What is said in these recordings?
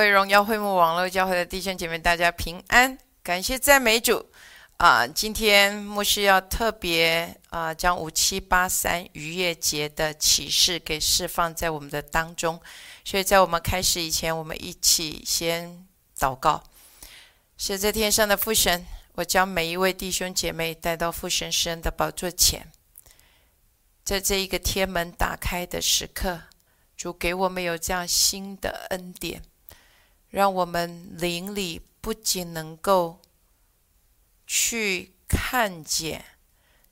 为荣耀会幕网络教会的弟兄姐妹，大家平安，感谢赞美主啊！今天牧师要特别啊，将五七八三逾越节的启示给释放在我们的当中，所以在我们开始以前，我们一起先祷告。是在天上的父神，我将每一位弟兄姐妹带到父神圣的宝座前，在这一个天门打开的时刻，主给我们有这样新的恩典，让我们灵里不仅能够去看见，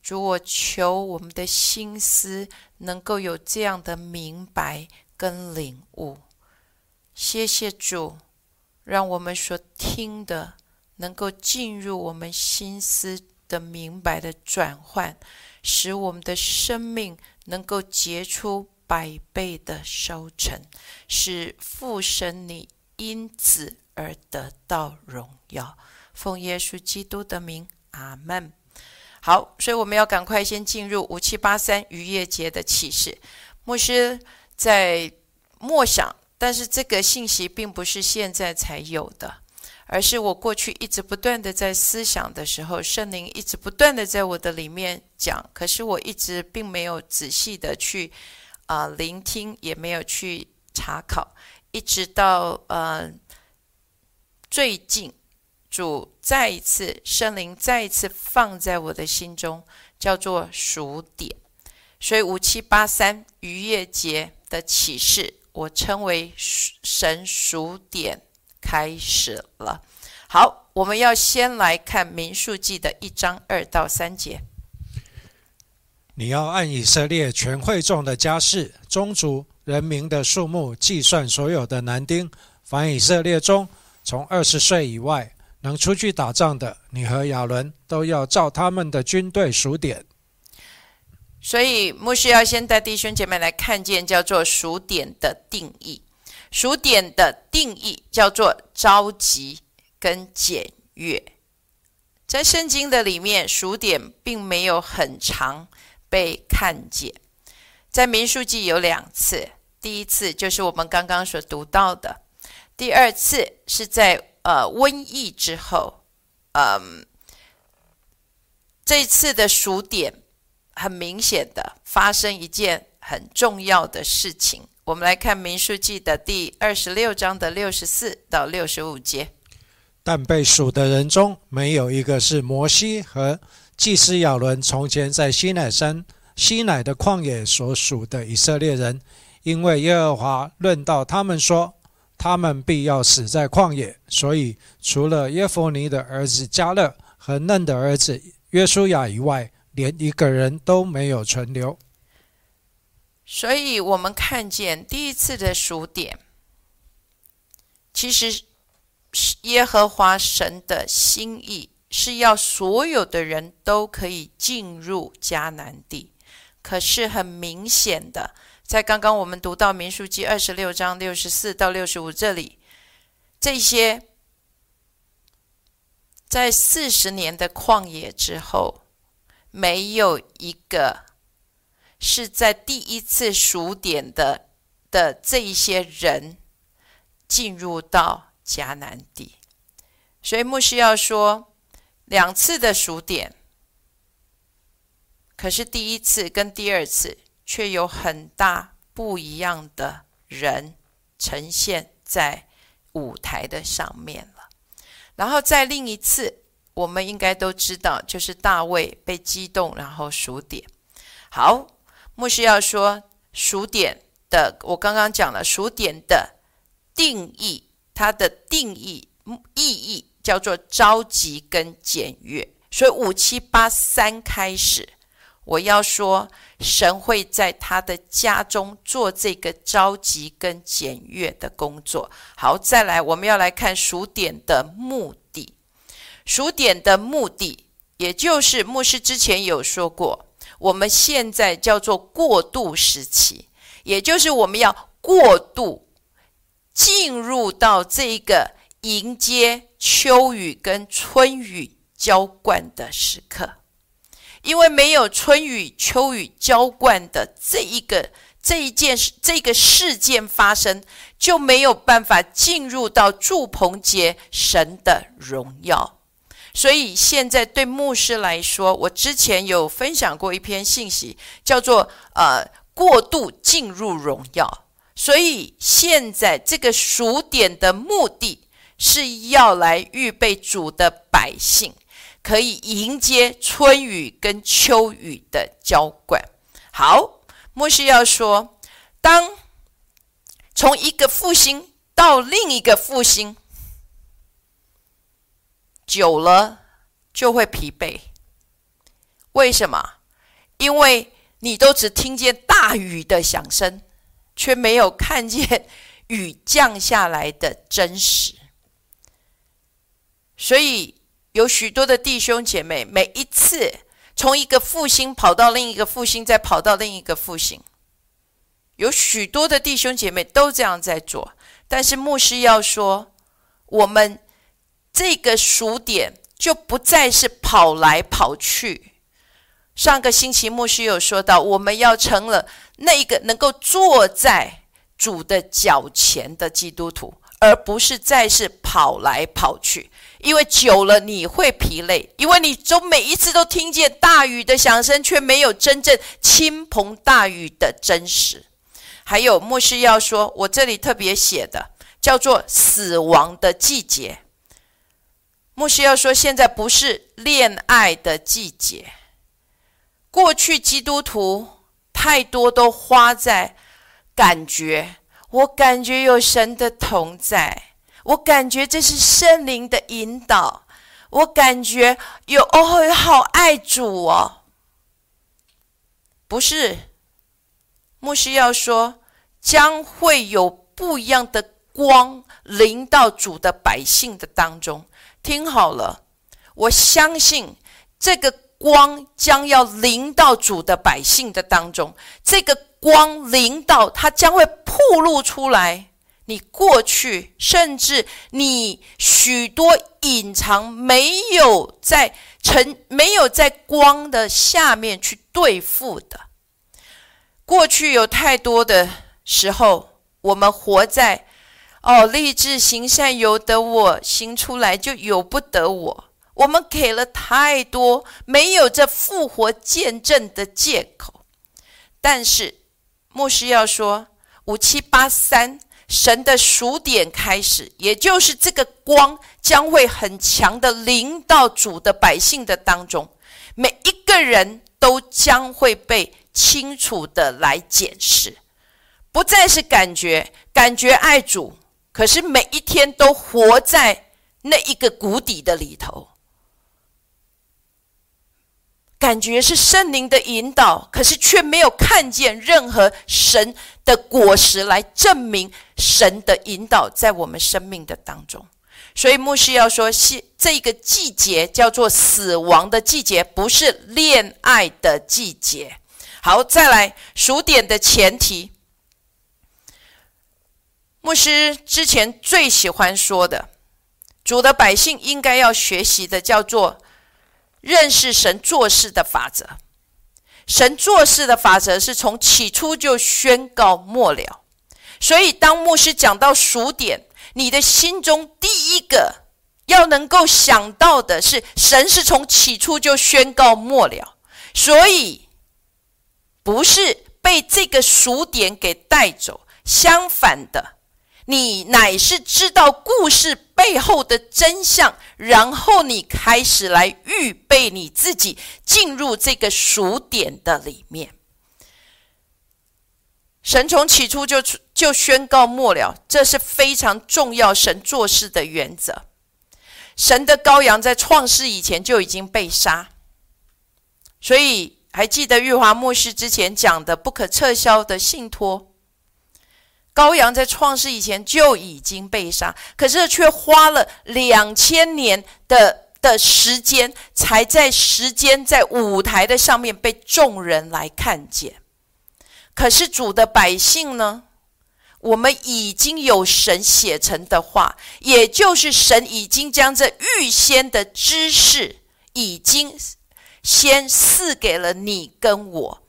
主，我求我们的心思能够有这样的明白跟领悟。谢谢主。让我们所听的能够进入我们心思的明白的转换，使我们的生命能够结出百倍的收成，使父神你因此而得到荣耀。奉耶稣基督的名，阿门。好，所以我们要赶快先进入五七八三渔业节的启示。牧师在默想。但是这个信息并不是现在才有的，而是我过去一直不断的在思想的时候，圣灵一直不断的在我的里面讲，可是我一直并没有仔细的去啊聆听，也没有去查考，一直到呃最近主再一次圣灵再一次放在我的心中，叫做数点，所以五七八三逾越节的启示。我称为神数点开始了。好，我们要先来看民数记的一章二到三节。你要按以色列全会众的家世、宗族、人民的数目计算所有的男丁。凡以色列中从二十岁以外能出去打仗的，你和亚伦都要照他们的军队数点。所以，牧师要先带弟兄姐妹来看见叫做数点的定义。数点的定义叫做召集跟检阅。在圣经的里面，数点并没有很长被看见。在民数记有两次，第一次就是我们刚刚所读到的，第二次是在呃瘟疫之后。嗯，这次的数点。很明显的发生一件很重要的事情。我们来看《民数记》的第二十六章的六十四到六十五节。但被数的人中没有一个是摩西和祭司亚伦从前在西乃山西乃的旷野所属的以色列人，因为耶和华论到他们说，他们必要死在旷野，所以除了耶弗尼的儿子加勒和嫩的儿子约书亚以外。连一个人都没有存留，所以我们看见第一次的数点，其实是耶和华神的心意是要所有的人都可以进入迦南地。可是很明显的，在刚刚我们读到民数记二十六章六十四到六十五这里，这些在四十年的旷野之后。没有一个是在第一次数点的的这一些人进入到迦南地，所以牧师要说两次的数点，可是第一次跟第二次却有很大不一样的人呈现在舞台的上面了，然后在另一次。我们应该都知道，就是大卫被激动，然后数点。好，牧师要说数点的，我刚刚讲了数点的定义，它的定义意义叫做召集跟检阅。所以五七八三开始，我要说神会在他的家中做这个召集跟检阅的工作。好，再来我们要来看数点的目的。数点的目的，也就是牧师之前有说过，我们现在叫做过渡时期，也就是我们要过渡进入到这个迎接秋雨跟春雨浇灌的时刻，因为没有春雨秋雨浇灌的这一个这一件事这个事件发生，就没有办法进入到祝棚节神的荣耀。所以现在对牧师来说，我之前有分享过一篇信息，叫做“呃过度进入荣耀”。所以现在这个数点的目的是要来预备主的百姓，可以迎接春雨跟秋雨的浇灌。好，牧师要说，当从一个复兴到另一个复兴。久了就会疲惫，为什么？因为你都只听见大雨的响声，却没有看见雨降下来的真实。所以有许多的弟兄姐妹，每一次从一个复兴跑到另一个复兴，再跑到另一个复兴，有许多的弟兄姐妹都这样在做。但是牧师要说，我们。这个数点就不再是跑来跑去。上个星期牧师有说到，我们要成了那个能够坐在主的脚前的基督徒，而不是再是跑来跑去。因为久了你会疲累，因为你总每一次都听见大雨的响声，却没有真正倾盆大雨的真实。还有牧师要说，我这里特别写的叫做死亡的季节。牧师要说，现在不是恋爱的季节。过去基督徒太多都花在感觉，我感觉有神的同在，我感觉这是圣灵的引导，我感觉有哦，好爱主哦。不是，牧师要说，将会有不一样的光临到主的百姓的当中。听好了，我相信这个光将要临到主的百姓的当中。这个光临到，它将会暴露出来。你过去，甚至你许多隐藏没有在成、没有在光的下面去对付的。过去有太多的时候，我们活在。哦，立志行善由得我，行出来就由不得我。我们给了太多没有这复活见证的借口。但是牧师要说，五七八三神的数点开始，也就是这个光将会很强的临到主的百姓的当中，每一个人都将会被清楚的来检视，不再是感觉，感觉爱主。可是每一天都活在那一个谷底的里头，感觉是圣灵的引导，可是却没有看见任何神的果实来证明神的引导在我们生命的当中。所以牧师要说，是这个季节叫做死亡的季节，不是恋爱的季节。好，再来数点的前提。牧师之前最喜欢说的，主的百姓应该要学习的，叫做认识神做事的法则。神做事的法则是从起初就宣告末了。所以，当牧师讲到数点，你的心中第一个要能够想到的是，神是从起初就宣告末了。所以，不是被这个数点给带走，相反的。你乃是知道故事背后的真相，然后你开始来预备你自己进入这个数点的里面。神从起初就就宣告末了，这是非常重要神做事的原则。神的羔羊在创世以前就已经被杀，所以还记得玉华牧师之前讲的不可撤销的信托。羔羊在创世以前就已经被杀，可是却花了两千年的的时间，才在时间在舞台的上面被众人来看见。可是主的百姓呢？我们已经有神写成的话，也就是神已经将这预先的知识已经先赐给了你跟我。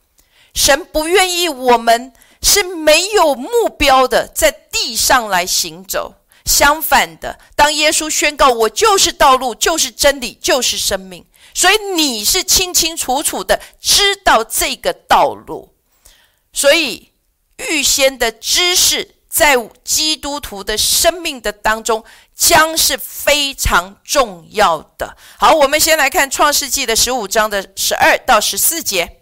神不愿意我们。是没有目标的，在地上来行走。相反的，当耶稣宣告我就是道路，就是真理，就是生命，所以你是清清楚楚的知道这个道路。所以预先的知识，在基督徒的生命的当中，将是非常重要的。好，我们先来看创世纪的十五章的十二到十四节。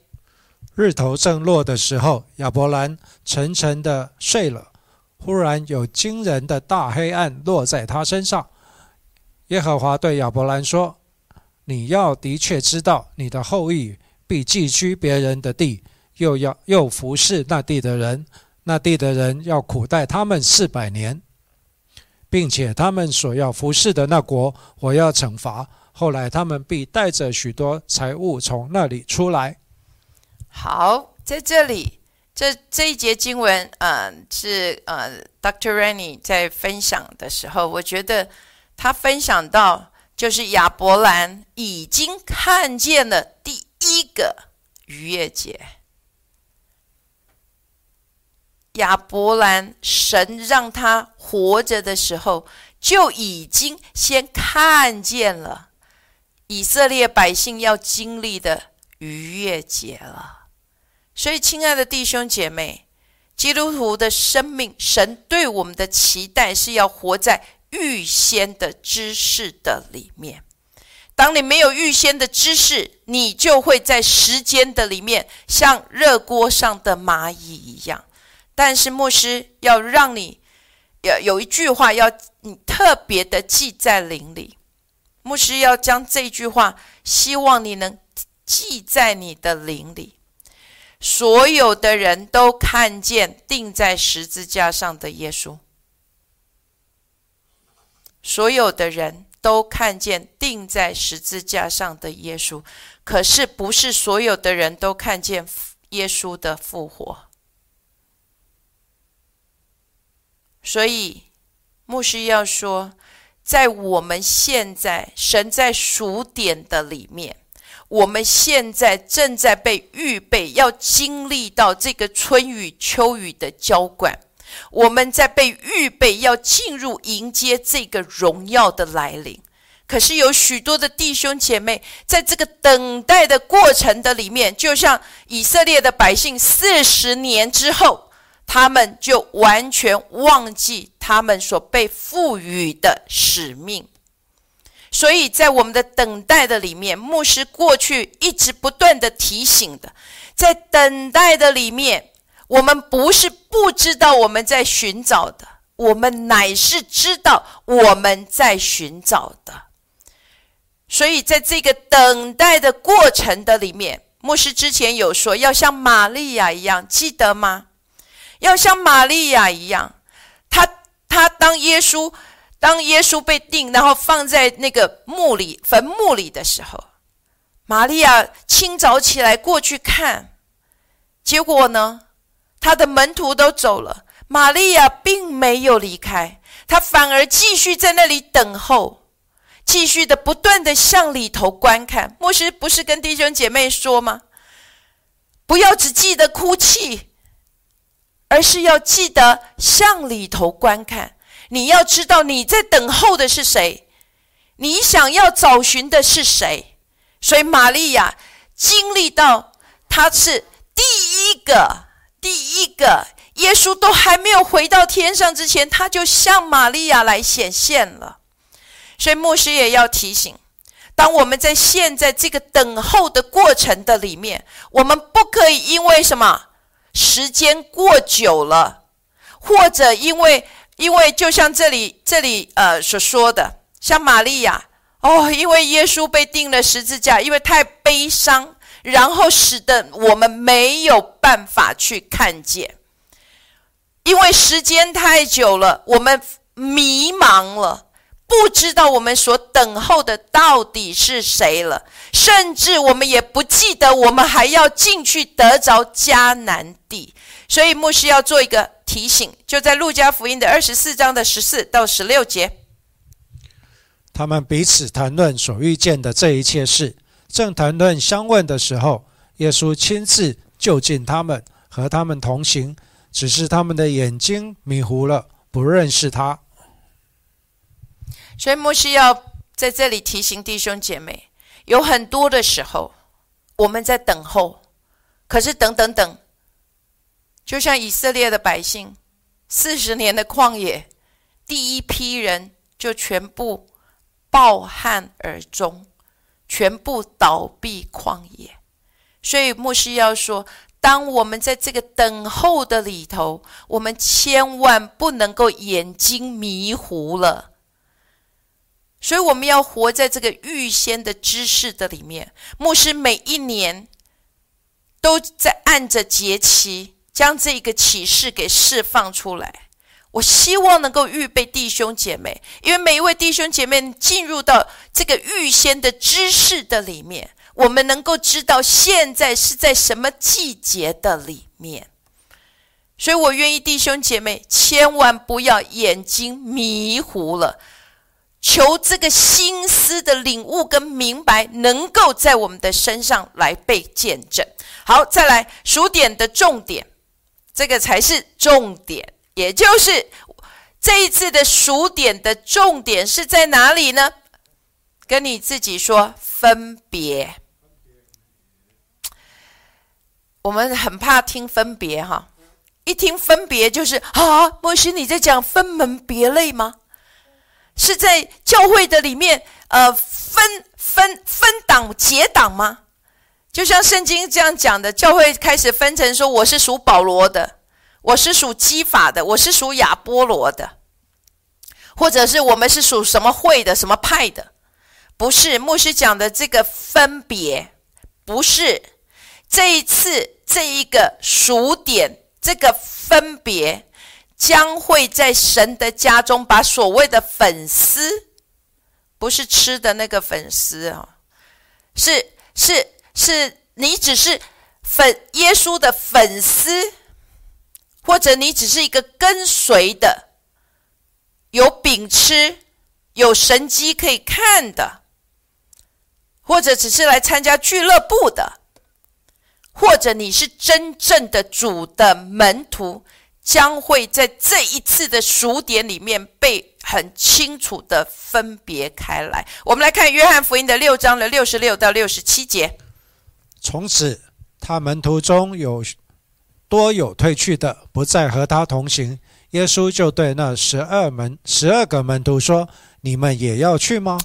日头正落的时候，亚伯兰沉沉的睡了。忽然有惊人的大黑暗落在他身上。耶和华对亚伯兰说：“你要的确知道，你的后裔必寄居别人的地，又要又服侍那地的人。那地的人要苦待他们四百年，并且他们所要服侍的那国，我要惩罚。后来他们必带着许多财物从那里出来。”好，在这里，这这一节经文，嗯，是呃，Dr. Rennie 在分享的时候，我觉得他分享到，就是亚伯兰已经看见了第一个逾越节。亚伯兰，神让他活着的时候，就已经先看见了以色列百姓要经历的逾越节了。所以，亲爱的弟兄姐妹，基督徒的生命，神对我们的期待是要活在预先的知识的里面。当你没有预先的知识，你就会在时间的里面像热锅上的蚂蚁一样。但是，牧师要让你有有一句话，要你特别的记在灵里。牧师要将这句话，希望你能记在你的灵里。所有的人都看见钉在十字架上的耶稣。所有的人都看见钉在十字架上的耶稣，可是不是所有的人都看见耶稣的复活。所以牧师要说，在我们现在神在数点的里面。我们现在正在被预备，要经历到这个春雨秋雨的浇灌。我们在被预备，要进入迎接这个荣耀的来临。可是有许多的弟兄姐妹，在这个等待的过程的里面，就像以色列的百姓，四十年之后，他们就完全忘记他们所被赋予的使命。所以在我们的等待的里面，牧师过去一直不断的提醒的，在等待的里面，我们不是不知道我们在寻找的，我们乃是知道我们在寻找的。所以在这个等待的过程的里面，牧师之前有说要像玛利亚一样，记得吗？要像玛利亚一样，他他当耶稣。当耶稣被钉，然后放在那个墓里坟墓里的时候，玛利亚清早起来过去看，结果呢，他的门徒都走了，玛利亚并没有离开，她反而继续在那里等候，继续的不断的向里头观看。牧师不是跟弟兄姐妹说吗？不要只记得哭泣，而是要记得向里头观看。你要知道你在等候的是谁，你想要找寻的是谁。所以玛利亚经历到，她是第一个，第一个，耶稣都还没有回到天上之前，他就向玛利亚来显现了。所以牧师也要提醒，当我们在现在这个等候的过程的里面，我们不可以因为什么时间过久了，或者因为。因为就像这里这里呃所说的，像玛利亚哦，因为耶稣被钉了十字架，因为太悲伤，然后使得我们没有办法去看见，因为时间太久了，我们迷茫了，不知道我们所等候的到底是谁了，甚至我们也不记得我们还要进去得着迦南地，所以牧师要做一个。提醒就在路加福音的二十四章的十四到十六节，他们彼此谈论所遇见的这一切事。正谈论相问的时候，耶稣亲自就近他们，和他们同行，只是他们的眼睛迷糊了，不认识他。所以牧师要在这里提醒弟兄姐妹，有很多的时候我们在等候，可是等等等，就像以色列的百姓，四十年的旷野，第一批人就全部抱憾而终，全部倒闭旷野。所以牧师要说，当我们在这个等候的里头，我们千万不能够眼睛迷糊了。所以我们要活在这个预先的知识的里面。牧师每一年都在按着节期将这个启示给释放出来。我希望能够预备弟兄姐妹，因为每一位弟兄姐妹进入到这个预先的知识的里面，我们能够知道现在是在什么季节的里面。所以我愿意弟兄姐妹千万不要眼睛迷糊了。求这个心思的领悟跟明白，能够在我们的身上来被见证。好，再来数点的重点，这个才是重点，也就是这一次的数点的重点是在哪里呢？跟你自己说，分别。我们很怕听分别哈，一听分别就是啊，莫西你在讲分门别类吗？是在教会的里面，呃，分分分党结党吗？就像圣经这样讲的，教会开始分成说，我是属保罗的，我是属基法的，我是属亚波罗的，或者是我们是属什么会的、什么派的？不是牧师讲的这个分别，不是这一次这一个数点这个分别。将会在神的家中把所谓的粉丝，不是吃的那个粉丝啊，是是是，你只是粉耶稣的粉丝，或者你只是一个跟随的，有饼吃，有神机可以看的，或者只是来参加俱乐部的，或者你是真正的主的门徒。将会在这一次的数点里面被很清楚的分别开来。我们来看约翰福音的六章的六十六到六十七节。从此，他门徒中有多有退去的，不再和他同行。耶稣就对那十二门十二个门徒说：“你们也要去吗？”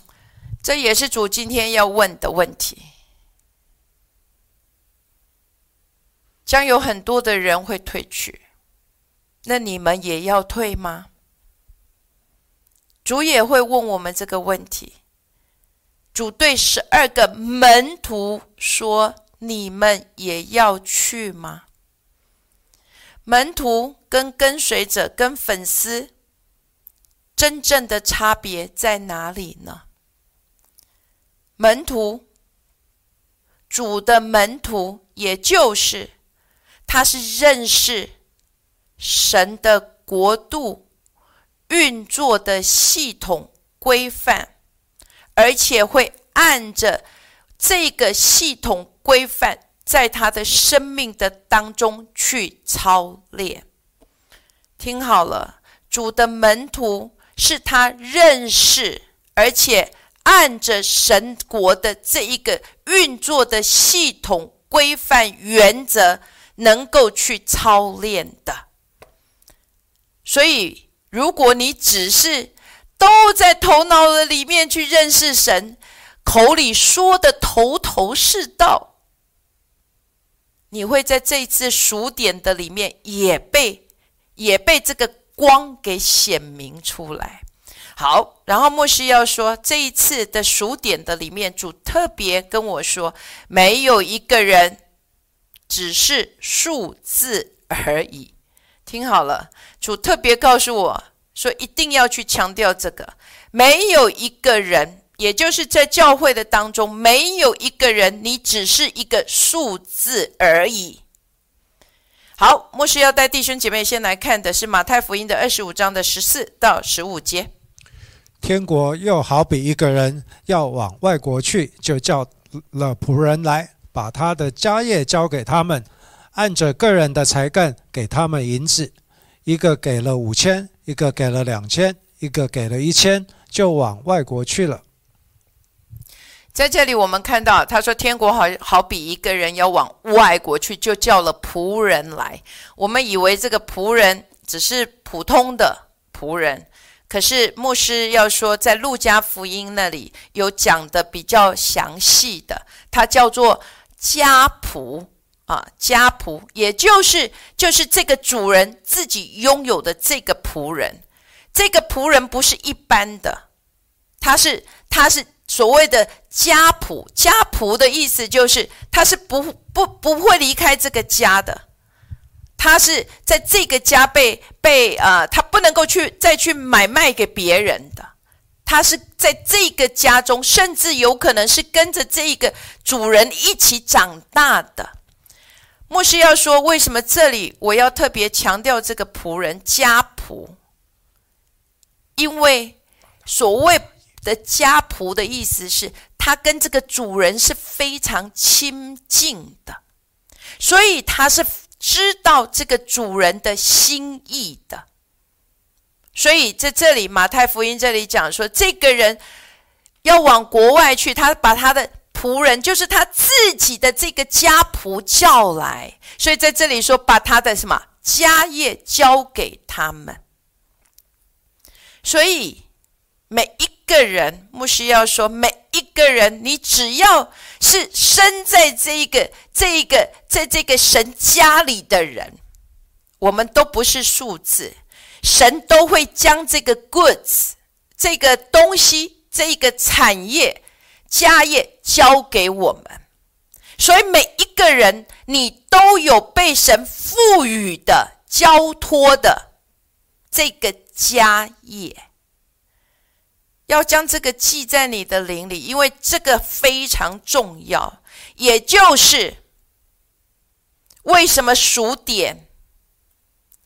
这也是主今天要问的问题。将有很多的人会退去。那你们也要退吗？主也会问我们这个问题。主对十二个门徒说：“你们也要去吗？”门徒跟跟随者、跟粉丝，真正的差别在哪里呢？门徒，主的门徒，也就是他是认识。神的国度运作的系统规范，而且会按着这个系统规范，在他的生命的当中去操练。听好了，主的门徒是他认识，而且按着神国的这一个运作的系统规范原则，能够去操练的。所以，如果你只是都在头脑的里面去认识神，口里说的头头是道，你会在这一次数点的里面也被也被这个光给显明出来。好，然后牧师要说，这一次的数点的里面，主特别跟我说，没有一个人只是数字而已。听好了。主特别告诉我说，一定要去强调这个。没有一个人，也就是在教会的当中，没有一个人，你只是一个数字而已。好，牧师要带弟兄姐妹先来看的是马太福音的二十五章的十四到十五节。天国又好比一个人要往外国去，就叫了仆人来，把他的家业交给他们。按着个人的才干给他们银子，一个给了五千，一个给了两千，一个给了一千，就往外国去了。在这里，我们看到他说：“天国好好比一个人要往外国去，就叫了仆人来。我们以为这个仆人只是普通的仆人，可是牧师要说，在路加福音那里有讲的比较详细的，他叫做家仆啊，家仆，也就是就是这个主人自己拥有的这个仆人。这个仆人不是一般的，他是他是。”所谓的家仆，家仆的意思就是他是不不不会离开这个家的，他是在这个家被被啊，他不能够去再去买卖给别人的，他是在这个家中，甚至有可能是跟着这个主人一起长大的。牧师要说，为什么这里我要特别强调这个仆人家仆？因为所谓。的家仆的意思是，他跟这个主人是非常亲近的，所以他是知道这个主人的心意的。所以在这里，马太福音这里讲说，这个人要往国外去，他把他的仆人，就是他自己的这个家仆叫来，所以在这里说，把他的什么家业交给他们。所以每一。个人，牧师要说，每一个人，你只要是生在这一个、这一个、在这个神家里的人，我们都不是数字，神都会将这个 goods 这个东西、这个产业、家业交给我们。所以每一个人，你都有被神赋予的、交托的这个家业。要将这个记在你的灵里，因为这个非常重要。也就是为什么数点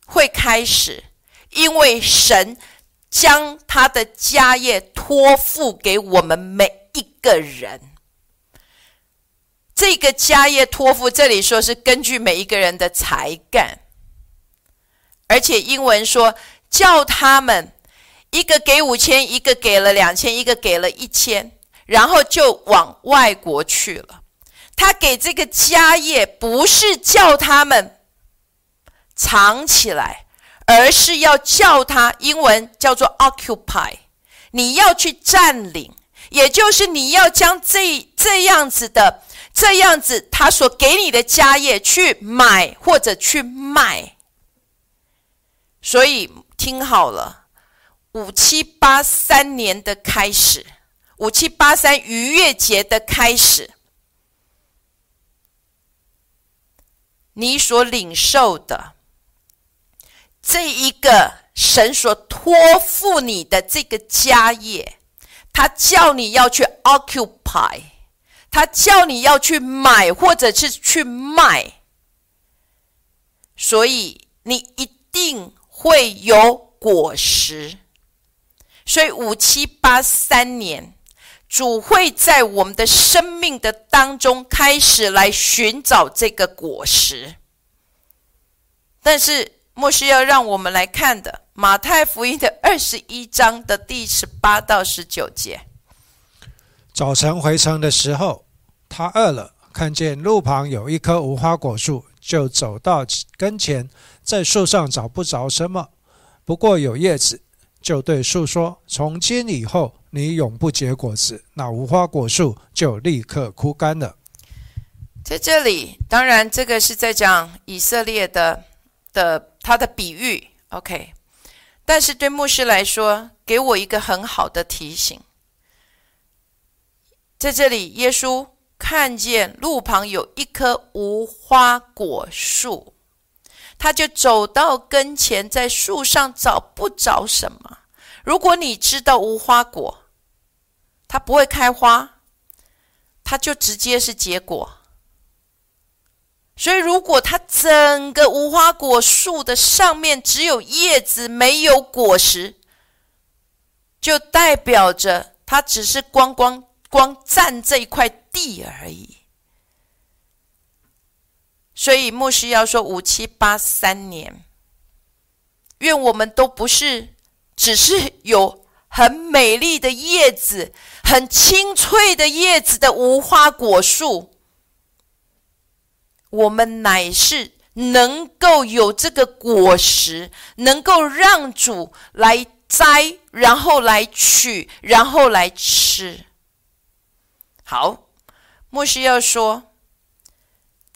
会开始，因为神将他的家业托付给我们每一个人。这个家业托付，这里说是根据每一个人的才干，而且英文说叫他们。一个给五千，一个给了两千，一个给了一千，然后就往外国去了。他给这个家业，不是叫他们藏起来，而是要叫他英文叫做 occupy，你要去占领，也就是你要将这这样子的这样子他所给你的家业去买或者去卖。所以听好了。五七八三年的开始，五七八三逾越节的开始，你所领受的这一个神所托付你的这个家业，他叫你要去 occupy，他叫你要去买或者是去卖，所以你一定会有果实。所以五七八三年，主会在我们的生命的当中开始来寻找这个果实。但是，莫是要让我们来看的马太福音的二十一章的第十八到十九节。早晨回城的时候，他饿了，看见路旁有一棵无花果树，就走到跟前，在树上找不着什么，不过有叶子。就对树说：“从今以后，你永不结果子。”那无花果树就立刻枯干了。在这里，当然这个是在讲以色列的的他的比喻。OK，但是对牧师来说，给我一个很好的提醒。在这里，耶稣看见路旁有一棵无花果树。他就走到跟前，在树上找不着什么。如果你知道无花果，它不会开花，它就直接是结果。所以，如果它整个无花果树的上面只有叶子，没有果实，就代表着它只是光光光占这一块地而已。所以牧师要说五七八三年，愿我们都不是只是有很美丽的叶子、很清脆的叶子的无花果树，我们乃是能够有这个果实，能够让主来摘，然后来取，然后来吃。好，牧师要说。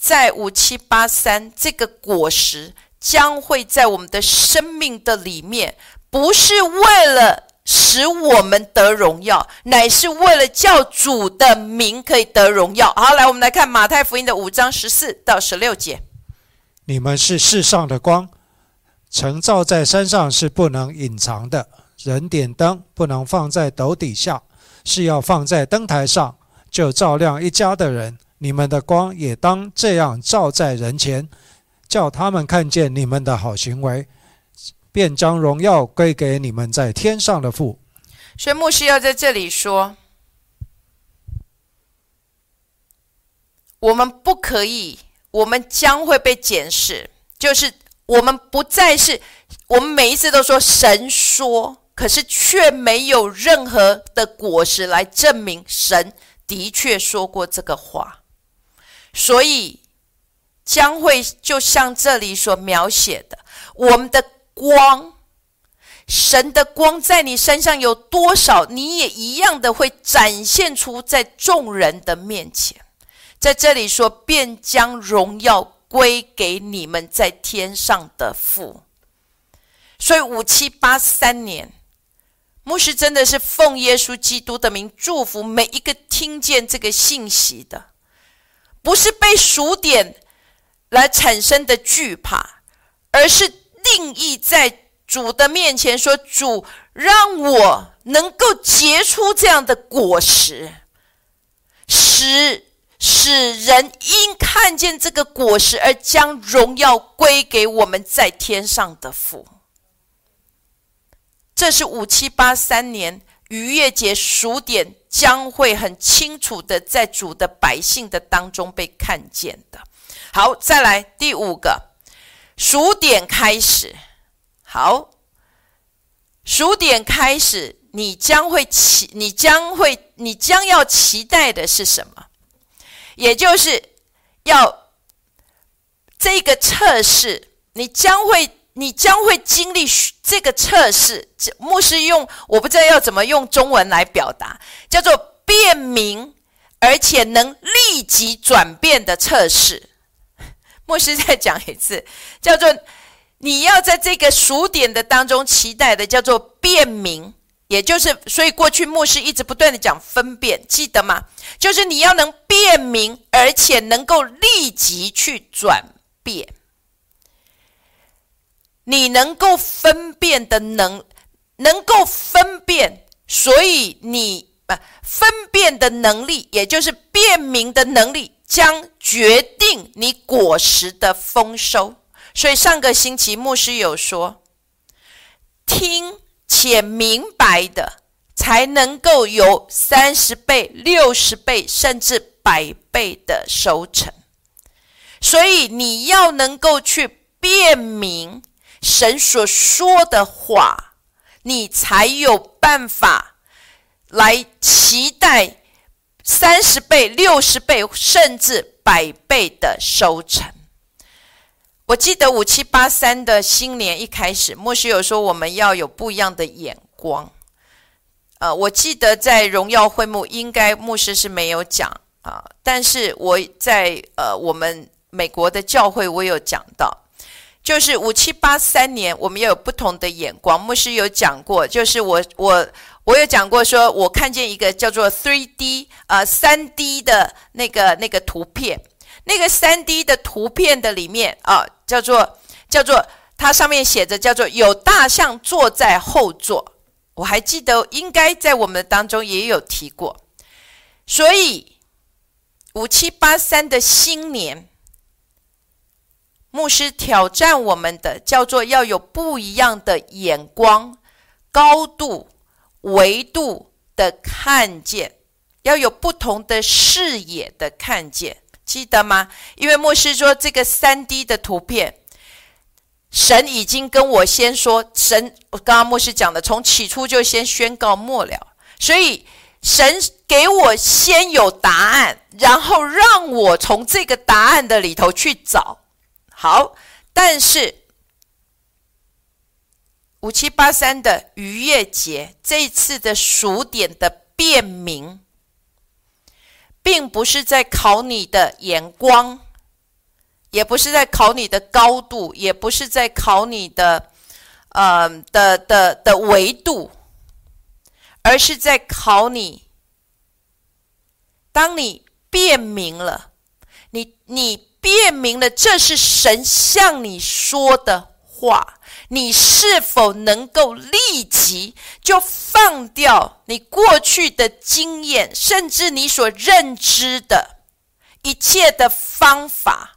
在五七八三，这个果实将会在我们的生命的里面，不是为了使我们得荣耀，乃是为了叫主的名可以得荣耀。好，来，我们来看马太福音的五章十四到十六节：你们是世上的光，城照在山上是不能隐藏的。人点灯不能放在斗底下，是要放在灯台上，就照亮一家的人。你们的光也当这样照在人前，叫他们看见你们的好行为，便将荣耀归给你们在天上的父。所以牧师要在这里说：我们不可以，我们将会被检视，就是我们不再是我们每一次都说神说，可是却没有任何的果实来证明神的确说过这个话。所以将会就像这里所描写的，我们的光，神的光在你身上有多少，你也一样的会展现出在众人的面前。在这里说，便将荣耀归给你们在天上的父。所以五七八三年，牧师真的是奉耶稣基督的名祝福每一个听见这个信息的。不是被数点来产生的惧怕，而是定义在主的面前说：“主让我能够结出这样的果实，使使人因看见这个果实而将荣耀归给我们在天上的父。”这是五七八三年。逾越节数点将会很清楚的在主的百姓的当中被看见的。好，再来第五个数点开始。好，数点开始，你将会期，你将会，你将要期待的是什么？也就是要这个测试，你将会。你将会经历这个测试，牧师用我不知道要怎么用中文来表达，叫做辨明，而且能立即转变的测试。牧师再讲一次，叫做你要在这个数点的当中期待的，叫做辨明，也就是所以过去牧师一直不断的讲分辨，记得吗？就是你要能辨明，而且能够立即去转变。你能够分辨的能，能够分辨，所以你不分辨的能力，也就是辨明的能力，将决定你果实的丰收。所以上个星期牧师有说，听且明白的，才能够有三十倍、六十倍，甚至百倍的收成。所以你要能够去辨明。神所说的话，你才有办法来期待三十倍、六十倍，甚至百倍的收成。我记得五七八三的新年一开始，牧师有说我们要有不一样的眼光。呃，我记得在荣耀会幕，应该牧师是没有讲啊，但是我在呃我们美国的教会，我有讲到。就是五七八三年，我们也有不同的眼光。牧师有讲过，就是我我我有讲过，说我看见一个叫做 three D 啊三 D 的那个那个图片，那个三 D 的图片的里面啊，叫做叫做它上面写着叫做有大象坐在后座。我还记得应该在我们当中也有提过，所以五七八三的新年。牧师挑战我们的叫做要有不一样的眼光、高度、维度的看见，要有不同的视野的看见。记得吗？因为牧师说这个三 D 的图片，神已经跟我先说，神我刚刚牧师讲的，从起初就先宣告末了，所以神给我先有答案，然后让我从这个答案的里头去找。好，但是。五七八三的逾越节，这一次的数点的辨明，并不是在考你的眼光，也不是在考你的高度，也不是在考你的，呃的的的维度，而是在考你。当你辨明了，你你辨明了，这是神向你说的话。你是否能够立即就放掉你过去的经验，甚至你所认知的一切的方法，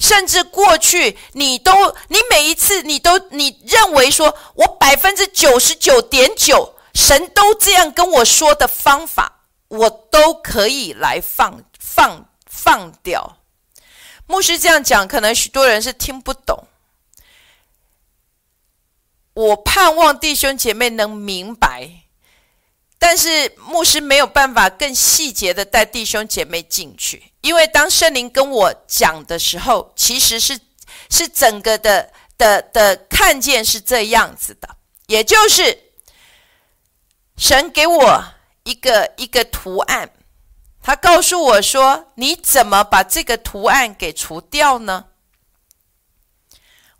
甚至过去你都你每一次你都你认为说我百分之九十九点九神都这样跟我说的方法，我都可以来放放放掉。牧师这样讲，可能许多人是听不懂。我盼望弟兄姐妹能明白，但是牧师没有办法更细节的带弟兄姐妹进去，因为当圣灵跟我讲的时候，其实是是整个的的的看见是这样子的，也就是神给我一个一个图案，他告诉我说：“你怎么把这个图案给除掉呢？”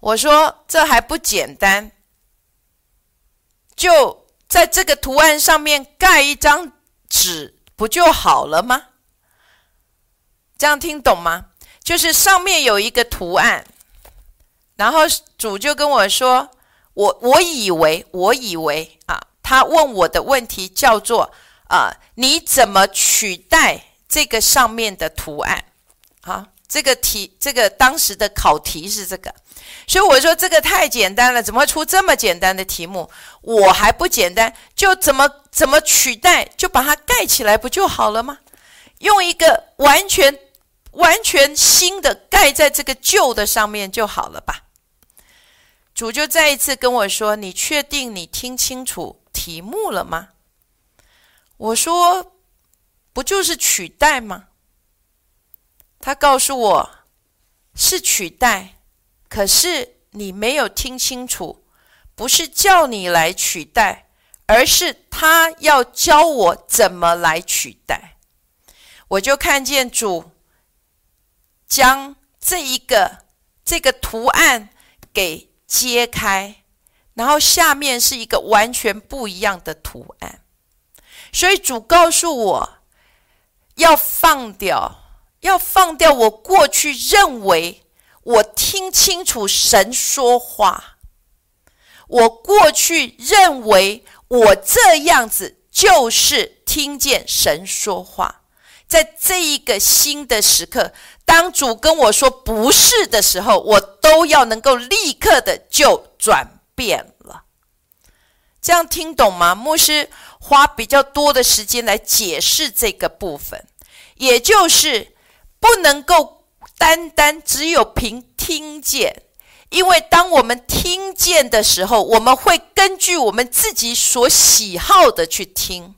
我说：“这还不简单。”就在这个图案上面盖一张纸，不就好了吗？这样听懂吗？就是上面有一个图案，然后主就跟我说：“我我以为，我以为啊，他问我的问题叫做啊，你怎么取代这个上面的图案？啊，这个题，这个当时的考题是这个。”所以我说这个太简单了，怎么出这么简单的题目？我还不简单，就怎么怎么取代，就把它盖起来不就好了吗？用一个完全完全新的盖在这个旧的上面就好了吧？主就再一次跟我说：“你确定你听清楚题目了吗？”我说：“不就是取代吗？”他告诉我：“是取代。”可是你没有听清楚，不是叫你来取代，而是他要教我怎么来取代。我就看见主将这一个这个图案给揭开，然后下面是一个完全不一样的图案。所以主告诉我要放掉，要放掉我过去认为。我听清楚神说话，我过去认为我这样子就是听见神说话，在这一个新的时刻，当主跟我说不是的时候，我都要能够立刻的就转变了。这样听懂吗？牧师花比较多的时间来解释这个部分，也就是不能够。单单只有凭听见，因为当我们听见的时候，我们会根据我们自己所喜好的去听。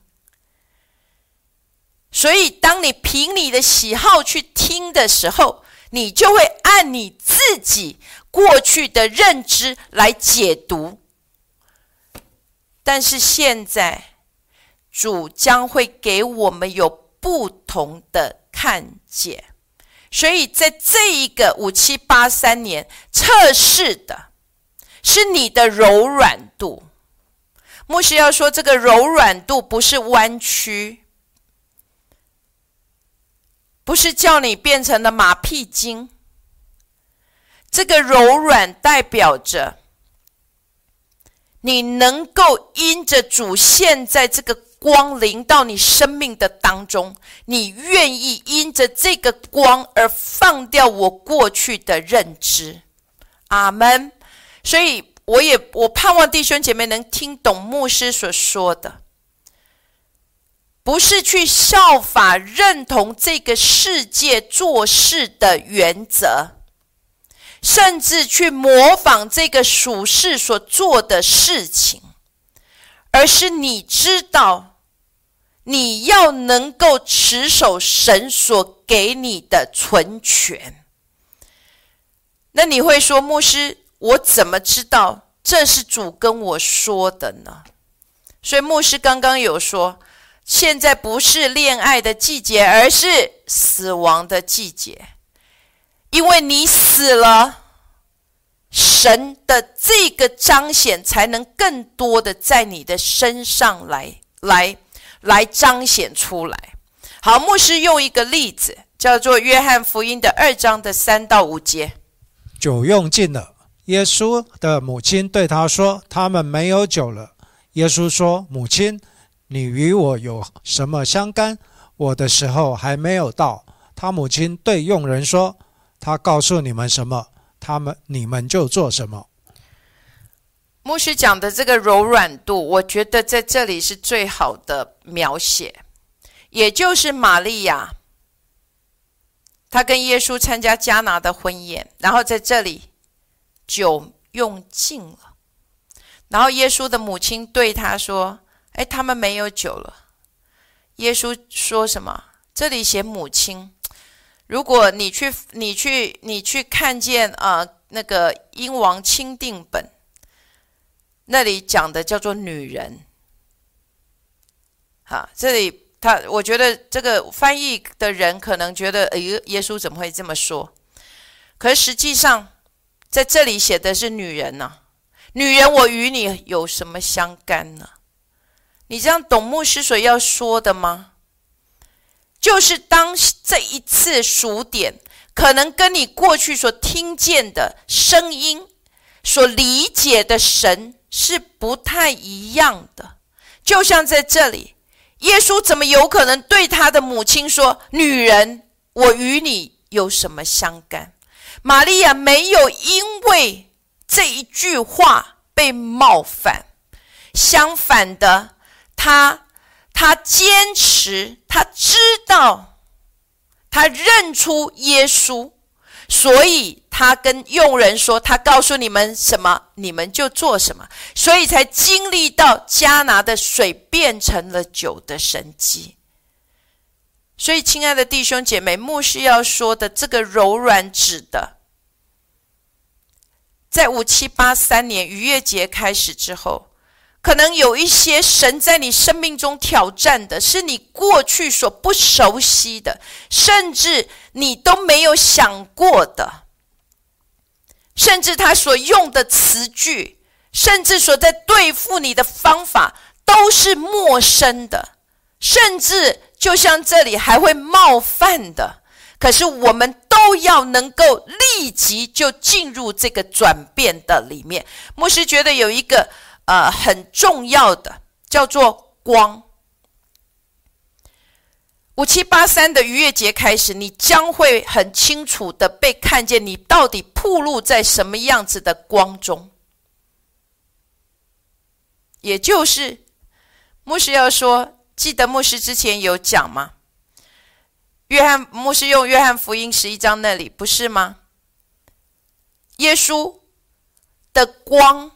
所以，当你凭你的喜好去听的时候，你就会按你自己过去的认知来解读。但是现在，主将会给我们有不同的看见。所以在这一个五七八三年测试的，是你的柔软度。牧师要说，这个柔软度不是弯曲，不是叫你变成了马屁精。这个柔软代表着你能够因着主现在这个。光临到你生命的当中，你愿意因着这个光而放掉我过去的认知，阿门。所以我也我盼望弟兄姐妹能听懂牧师所说的。不是去效法认同这个世界做事的原则，甚至去模仿这个属世所做的事情，而是你知道，你要能够持守神所给你的存权。那你会说，牧师，我怎么知道这是主跟我说的呢？所以牧师刚刚有说。现在不是恋爱的季节，而是死亡的季节。因为你死了，神的这个彰显才能更多的在你的身上来、来、来彰显出来。好，牧师用一个例子，叫做约翰福音的二章的三到五节。酒用尽了，耶稣的母亲对他说：“他们没有酒了。”耶稣说：“母亲。”你与我有什么相干？我的时候还没有到。他母亲对佣人说：“他告诉你们什么，他们你们就做什么。”牧师讲的这个柔软度，我觉得在这里是最好的描写，也就是玛利亚，她跟耶稣参加加拿的婚宴，然后在这里酒用尽了，然后耶稣的母亲对他说。哎，他们没有酒了。耶稣说什么？这里写母亲。如果你去，你去，你去看见啊，那个英王钦定本，那里讲的叫做女人。好，这里他，我觉得这个翻译的人可能觉得，哎，耶稣怎么会这么说？可实际上，在这里写的是女人呐。女人，我与你有什么相干呢？你这样懂牧师所要说的吗？就是当这一次数点，可能跟你过去所听见的声音、所理解的神是不太一样的。就像在这里，耶稣怎么有可能对他的母亲说：“女人，我与你有什么相干？”玛利亚没有因为这一句话被冒犯，相反的。他，他坚持，他知道，他认出耶稣，所以他跟佣人说：“他告诉你们什么，你们就做什么。”所以才经历到加拿的水变成了酒的神迹。所以，亲爱的弟兄姐妹，牧师要说的这个柔软指的，在五七八三年逾越节开始之后。可能有一些神在你生命中挑战的，是你过去所不熟悉的，甚至你都没有想过的，甚至他所用的词句，甚至所在对付你的方法都是陌生的，甚至就像这里还会冒犯的。可是我们都要能够立即就进入这个转变的里面。牧师觉得有一个。呃，很重要的叫做光。五七八三的逾越节开始，你将会很清楚的被看见，你到底暴露在什么样子的光中。也就是牧师要说，记得牧师之前有讲吗？约翰牧师用约翰福音十一章那里不是吗？耶稣的光。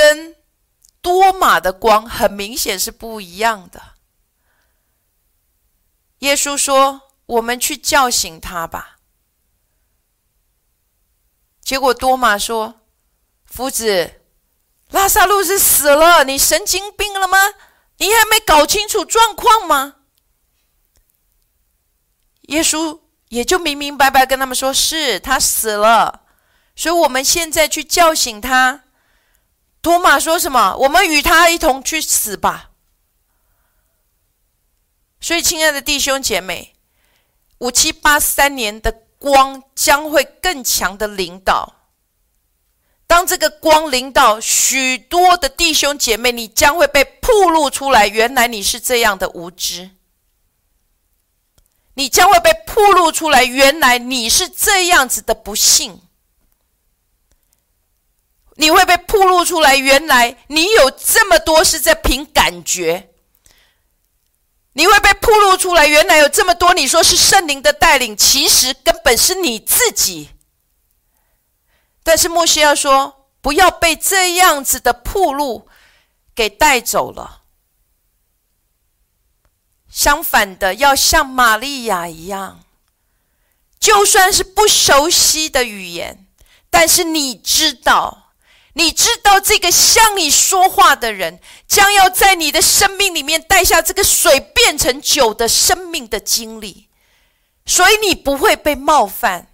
跟多玛的光很明显是不一样的。耶稣说：“我们去叫醒他吧。”结果多玛说：“夫子，拉萨路是死了，你神经病了吗？你还没搞清楚状况吗？”耶稣也就明明白白跟他们说：“是他死了，所以我们现在去叫醒他。”托马说什么？我们与他一同去死吧。所以，亲爱的弟兄姐妹，五七八三年的光将会更强的领导。当这个光领导许多的弟兄姐妹，你将会被曝露出来。原来你是这样的无知，你将会被曝露出来。原来你是这样子的不幸。你会被暴露出来，原来你有这么多是在凭感觉，你会被暴露出来。原来有这么多，你说是圣灵的带领，其实根本是你自己。但是莫西要说，不要被这样子的暴露给带走了。相反的，要像玛利亚一样，就算是不熟悉的语言，但是你知道，你知道这个向你说话的人将要在你的生命里面带下这个水变成酒的生命的经历，所以你不会被冒犯。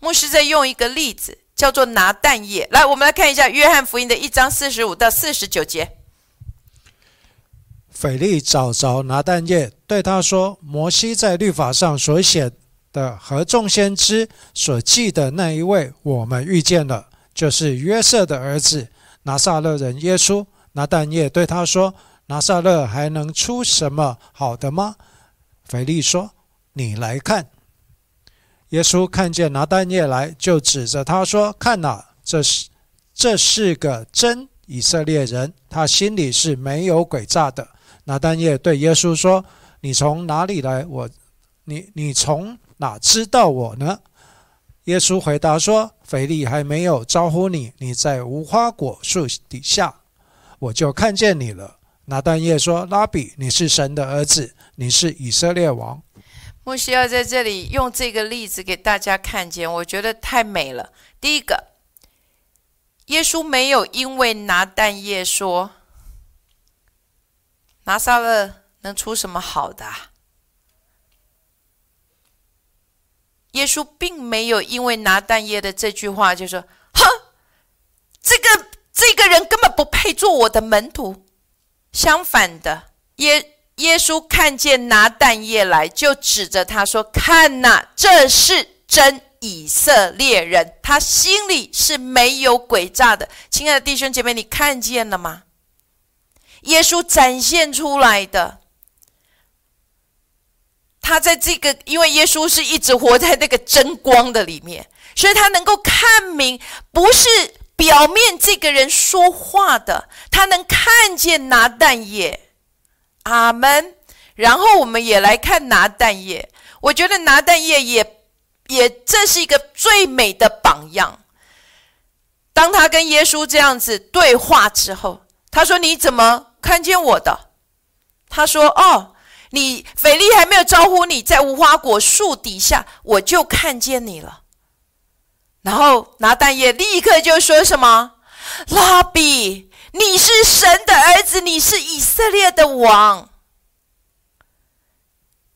牧师在用一个例子，叫做拿蛋液。来，我们来看一下约翰福音的一章四十五到四十九节。腓力找着拿蛋液，对他说：“摩西在律法上所写的和众先知所记的那一位，我们遇见了，就是约瑟的儿子拿撒勒人耶稣。”拿蛋液对他说：“拿撒勒还能出什么好的吗？”腓力说：“你来看。”耶稣看见拿蛋液来，就指着他说：“看哪，这是这是个真以色列人，他心里是没有诡诈的。”拿丹叶对耶稣说：“你从哪里来？我，你你从哪知道我呢？”耶稣回答说：“腓力还没有招呼你，你在无花果树底下，我就看见你了。”拿丹叶说：“拉比，你是神的儿子，你是以色列王。”牧师要在这里用这个例子给大家看见，我觉得太美了。第一个，耶稣没有因为拿蛋叶说。拿撒勒能出什么好的？耶稣并没有因为拿蛋液的这句话就说：“哼，这个这个人根本不配做我的门徒。”相反的，耶耶稣看见拿蛋液来，就指着他说：“看呐，这是真以色列人，他心里是没有诡诈的。”亲爱的弟兄姐妹，你看见了吗？耶稣展现出来的，他在这个，因为耶稣是一直活在那个真光的里面，所以他能够看明，不是表面这个人说话的，他能看见拿蛋液。阿门。然后我们也来看拿蛋液，我觉得拿蛋液也也这是一个最美的榜样。当他跟耶稣这样子对话之后，他说：“你怎么？”看见我的，他说：“哦，你腓力还没有招呼你在无花果树底下，我就看见你了。”然后拿蛋液立刻就说什么：“拉比，你是神的儿子，你是以色列的王。”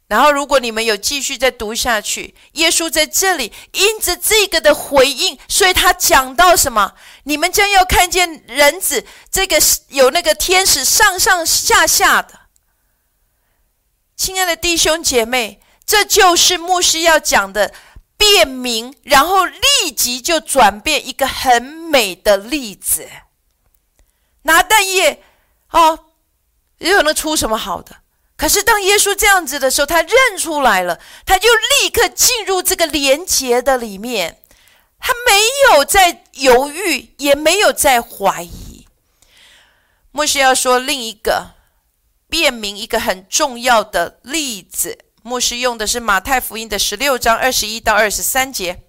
然后，如果你们有继续再读下去，耶稣在这里因着这个的回应，所以他讲到什么？你们将要看见人子，这个有那个天使上上下下的。亲爱的弟兄姐妹，这就是牧师要讲的辨明，然后立即就转变一个很美的例子。拿蛋液哦，有可能出什么好的？可是，当耶稣这样子的时候，他认出来了，他就立刻进入这个连结的里面，他没有在犹豫，也没有在怀疑。牧师要说另一个辨明一个很重要的例子，牧师用的是马太福音的十六章二十一到二十三节。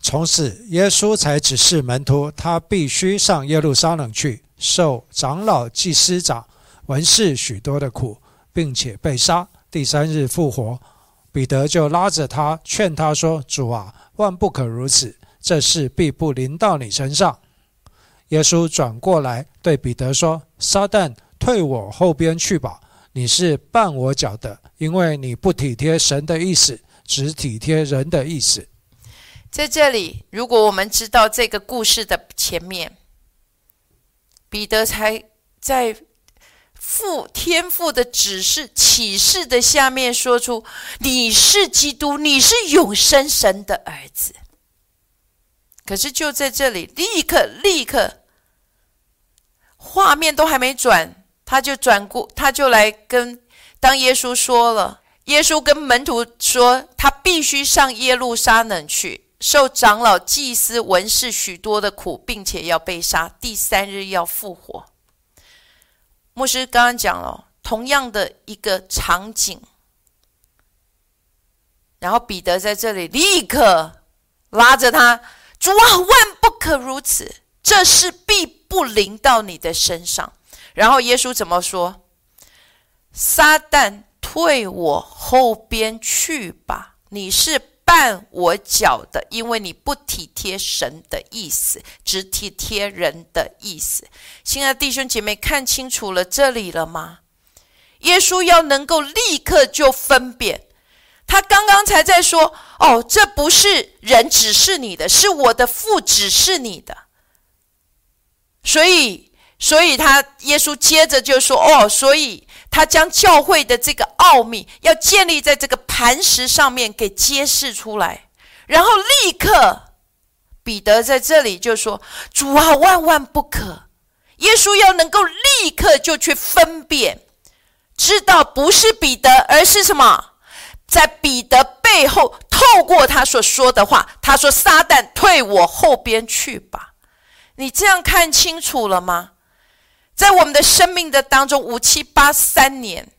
从此，耶稣才指示门徒，他必须上耶路撒冷去，受长老、祭司长。文士许多的苦，并且被杀，第三日复活。彼得就拉着他，劝他说：“主啊，万不可如此，这事必不临到你身上。”耶稣转过来对彼得说：“撒旦，退我后边去吧！你是绊我脚的，因为你不体贴神的意思，只体贴人的意思。”在这里，如果我们知道这个故事的前面，彼得才在。父天父的指示启示的下面说出：“你是基督，你是永生神的儿子。”可是就在这里，立刻立刻，画面都还没转，他就转过，他就来跟当耶稣说了。耶稣跟门徒说，他必须上耶路撒冷去，受长老、祭司、文士许多的苦，并且要被杀，第三日要复活。牧师刚刚讲了，同样的一个场景，然后彼得在这里立刻拉着他：“主啊，万不可如此，这事必不临到你的身上。”然后耶稣怎么说？撒旦，退我后边去吧！你是绊我脚的，因为你不体贴神的意思，只体贴人的意思。亲爱的弟兄姐妹，看清楚了这里了吗？耶稣要能够立刻就分辨，他刚刚才在说：“哦，这不是人指示你的，是我的父指示你的。”所以。所以他耶稣接着就说：“哦，所以他将教会的这个奥秘要建立在这个磐石上面，给揭示出来。然后立刻，彼得在这里就说：‘主啊，万万不可！’耶稣要能够立刻就去分辨，知道不是彼得，而是什么？在彼得背后，透过他所说的话，他说：‘撒旦，退我后边去吧！’你这样看清楚了吗？”在我们的生命的当中，五七八三年，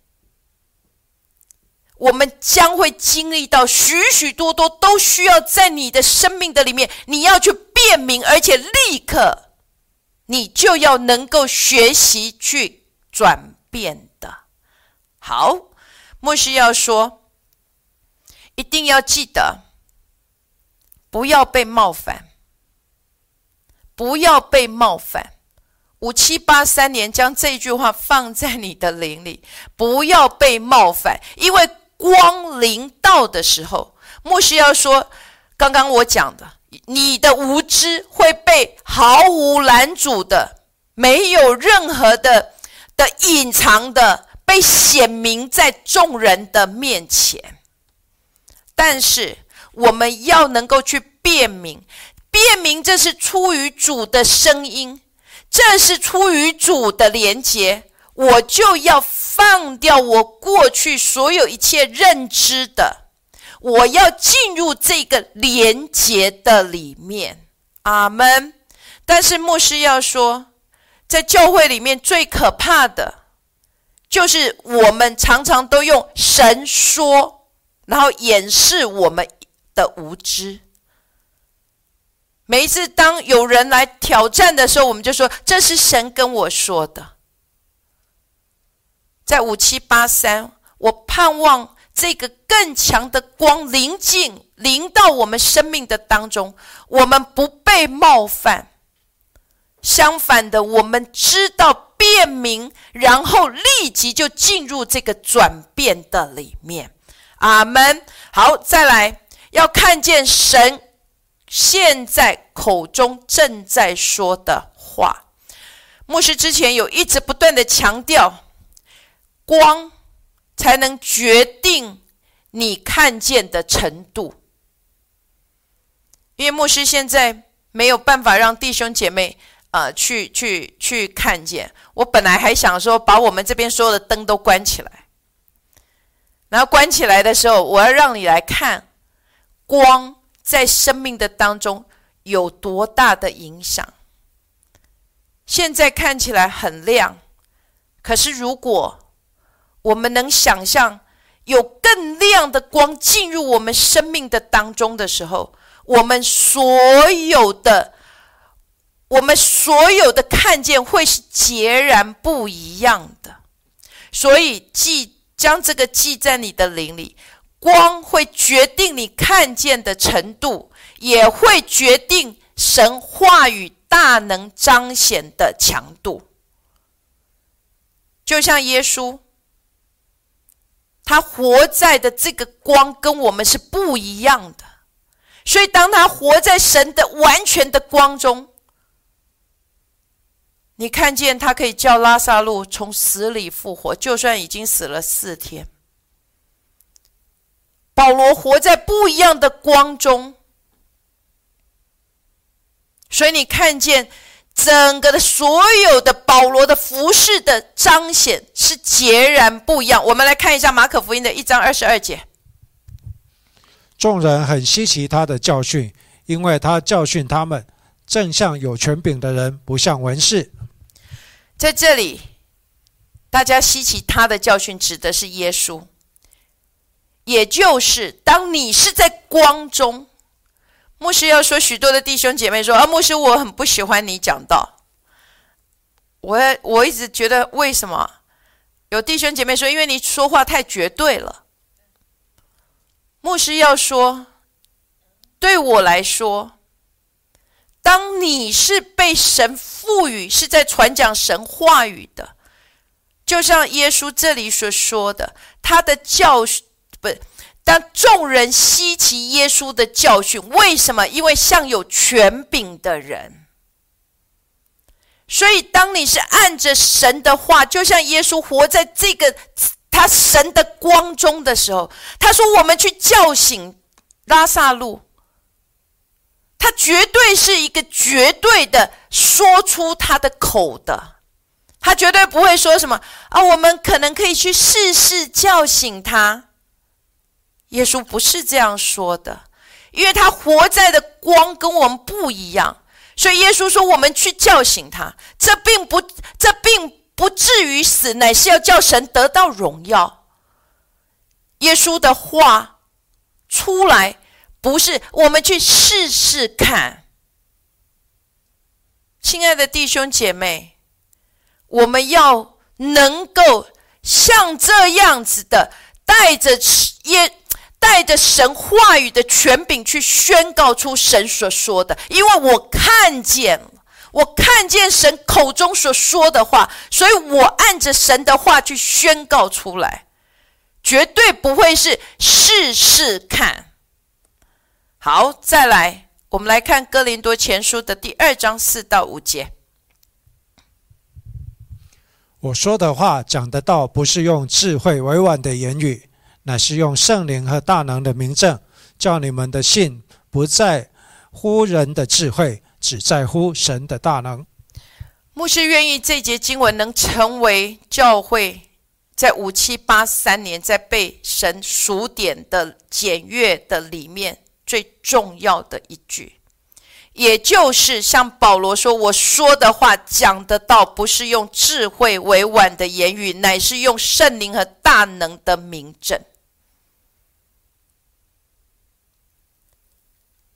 我们将会经历到许许多多，都需要在你的生命的里面，你要去辨明，而且立刻，你就要能够学习去转变的。好，牧师要说，一定要记得，不要被冒犯，不要被冒犯。五七八三年，将这句话放在你的灵里，不要被冒犯，因为光临到的时候，牧师要说，刚刚我讲的，你的无知会被毫无拦阻的，没有任何的的隐藏的，被显明在众人的面前。但是我们要能够去辨明，辨明这是出于主的声音。这是出于主的连结，我就要放掉我过去所有一切认知的，我要进入这个连结的里面。阿门。但是牧师要说，在教会里面最可怕的，就是我们常常都用神说，然后掩饰我们的无知。每一次当有人来挑战的时候，我们就说这是神跟我说的。在五七八三，我盼望这个更强的光临近临到我们生命的当中，我们不被冒犯。相反的，我们知道辨明，然后立即就进入这个转变的里面。阿门。好，再来要看见神。现在口中正在说的话，牧师之前有一直不断的强调，光才能决定你看见的程度。因为牧师现在没有办法让弟兄姐妹啊去去去看见。我本来还想说，把我们这边所有的灯都关起来，然后关起来的时候，我要让你来看光。在生命的当中有多大的影响？现在看起来很亮，可是如果我们能想象有更亮的光进入我们生命的当中的时候，我们所有的、我们所有的看见会是截然不一样的。所以记将这个记在你的灵里。光会决定你看见的程度，也会决定神话语大能彰显的强度。就像耶稣，他活在的这个光跟我们是不一样的，所以当他活在神的完全的光中，你看见他可以叫拉萨路从死里复活，就算已经死了四天。保罗活在不一样的光中，所以你看见整个的所有的保罗的服饰的彰显是截然不一样。我们来看一下马可福音的一章二十二节。众人很稀奇他的教训，因为他教训他们，正像有权柄的人，不像文士。在这里，大家稀奇他的教训，指的是耶稣。也就是当你是在光中，牧师要说许多的弟兄姐妹说啊，牧师我很不喜欢你讲道。我我一直觉得为什么有弟兄姐妹说，因为你说话太绝对了。牧师要说，对我来说，当你是被神赋予是在传讲神话语的。就像耶稣这里所说的，他的教训不，当众人稀奇耶稣的教训，为什么？因为像有权柄的人。所以，当你是按着神的话，就像耶稣活在这个他神的光中的时候，他说：“我们去叫醒拉萨路。”他绝对是一个绝对的说出他的口的。他绝对不会说什么啊！我们可能可以去试试叫醒他。耶稣不是这样说的，因为他活在的光跟我们不一样，所以耶稣说我们去叫醒他。这并不，这并不至于死，乃是要叫神得到荣耀。耶稣的话出来，不是我们去试试看。亲爱的弟兄姐妹。我们要能够像这样子的，带着耶，带着神话语的权柄去宣告出神所说的。因为我看见，我看见神口中所说的话，所以我按着神的话去宣告出来，绝对不会是试试看。好，再来，我们来看哥林多前书的第二章四到五节。我说的话讲得到，不是用智慧委婉的言语，乃是用圣灵和大能的名证，叫你们的信不在乎人的智慧，只在乎神的大能。牧师愿意这节经文能成为教会在五七八三年在被神数点的检阅的里面最重要的一句。也就是像保罗说：“我说的话讲得到，不是用智慧委婉的言语，乃是用圣灵和大能的名证。”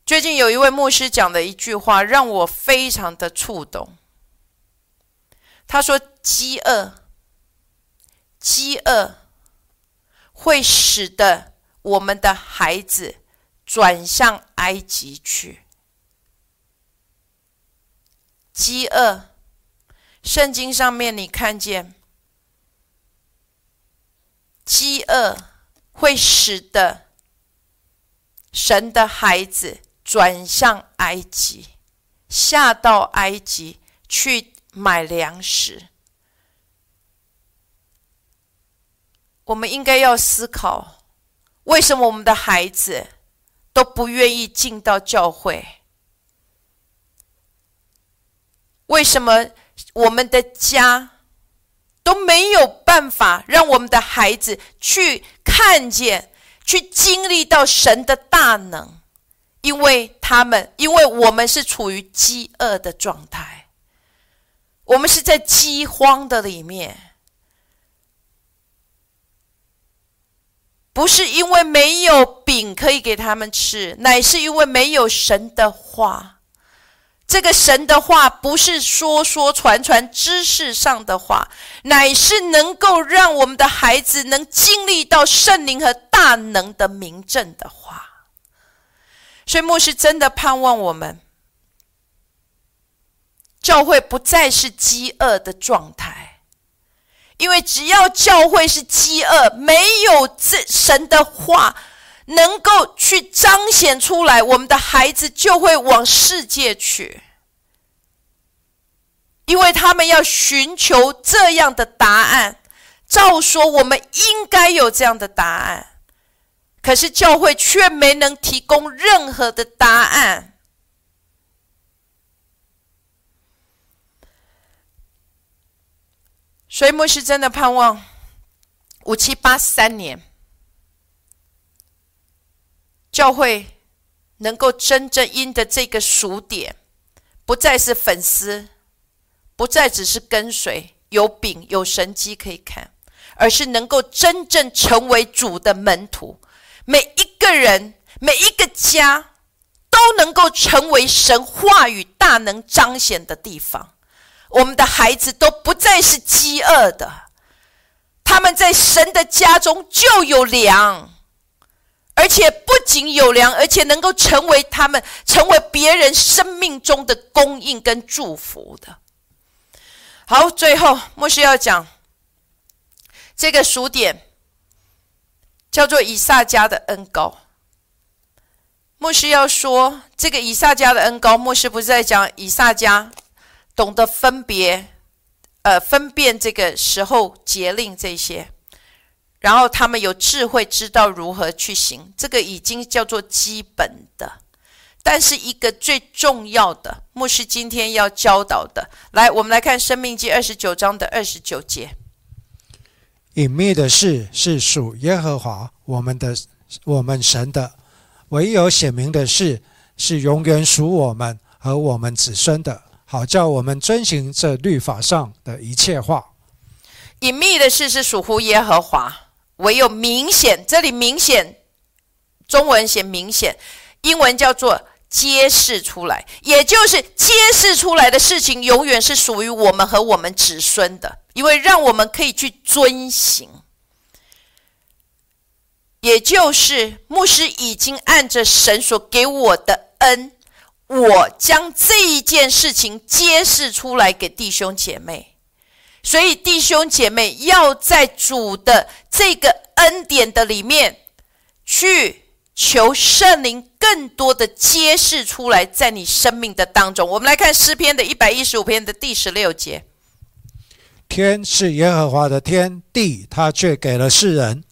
最近有一位牧师讲的一句话，让我非常的触动。他说：“饥饿，饥饿会使得我们的孩子转向埃及去。”饥饿，圣经上面你看见，饥饿会使得神的孩子转向埃及，下到埃及去买粮食。我们应该要思考，为什么我们的孩子都不愿意进到教会？为什么我们的家都没有办法让我们的孩子去看见、去经历到神的大能？因为他们，因为我们是处于饥饿的状态，我们是在饥荒的里面，不是因为没有饼可以给他们吃，乃是因为没有神的话。这个神的话不是说说传传知识上的话，乃是能够让我们的孩子能经历到圣灵和大能的明证的话。所以牧师真的盼望我们教会不再是饥饿的状态，因为只要教会是饥饿，没有这神的话能够去彰显出来，我们的孩子就会往世界去。因为他们要寻求这样的答案，照说我们应该有这样的答案，可是教会却没能提供任何的答案。所以牧师真的盼望五七八三年，教会能够真正因的这个数点，不再是粉丝。不再只是跟随有饼有神机可以看，而是能够真正成为主的门徒。每一个人，每一个家，都能够成为神话语大能彰显的地方。我们的孩子都不再是饥饿的，他们在神的家中就有粮。而且不仅有粮，而且能够成为他们成为别人生命中的供应跟祝福的。好，最后牧师要讲这个数点，叫做以撒家的恩高。牧师要说这个以撒家的恩高，牧师不是在讲以撒家懂得分别，呃，分辨这个时候节令这些。然后他们有智慧，知道如何去行，这个已经叫做基本的。但是一个最重要的，牧师今天要教导的，来，我们来看《生命记》二十九章的二十九节：隐秘的事是属耶和华我们的，我们神的；唯有显明的事是永远属我们和我们子孙的，好叫我们遵行这律法上的一切话。隐秘的事是属乎耶和华。唯有明显，这里明显，中文写明显，英文叫做揭示出来，也就是揭示出来的事情，永远是属于我们和我们子孙的，因为让我们可以去遵行。也就是牧师已经按着神所给我的恩，我将这一件事情揭示出来给弟兄姐妹。所以，弟兄姐妹要在主的这个恩典的里面，去求圣灵更多的揭示出来，在你生命的当中。我们来看诗篇的一百一十五篇的第十六节：天是耶和华的天，地他却给了世人。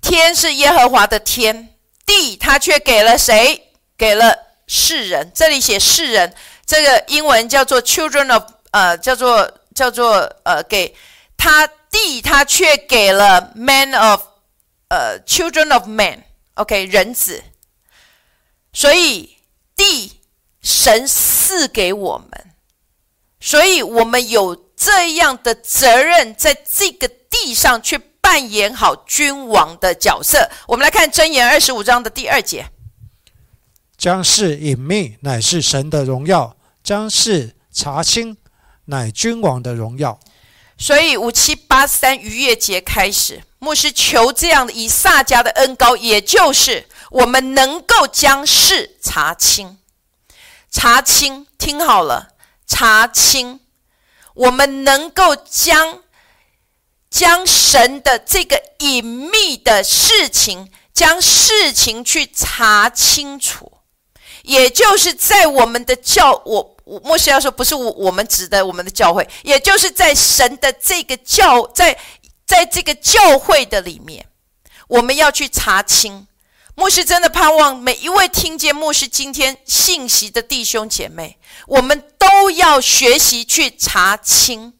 天是耶和华的天，地他却给了谁？给了世人。这里写世人，这个英文叫做 children of，呃，叫做。叫做呃，给他地，他却给了 man of，呃，children of man，OK，人子。所以地神赐给我们，所以我们有这样的责任，在这个地上去扮演好君王的角色。我们来看箴言二十五章的第二节：将事隐秘，乃是神的荣耀；将事查清。乃君王的荣耀，所以五七八三逾越节开始，牧师求这样的以撒家的恩高，也就是我们能够将事查清，查清，听好了，查清，我们能够将将神的这个隐秘的事情，将事情去查清楚，也就是在我们的教我我。莫西要说，不是我我们指的我们的教会，也就是在神的这个教，在在这个教会的里面，我们要去查清。牧师真的盼望每一位听见牧师今天信息的弟兄姐妹，我们都要学习去查清。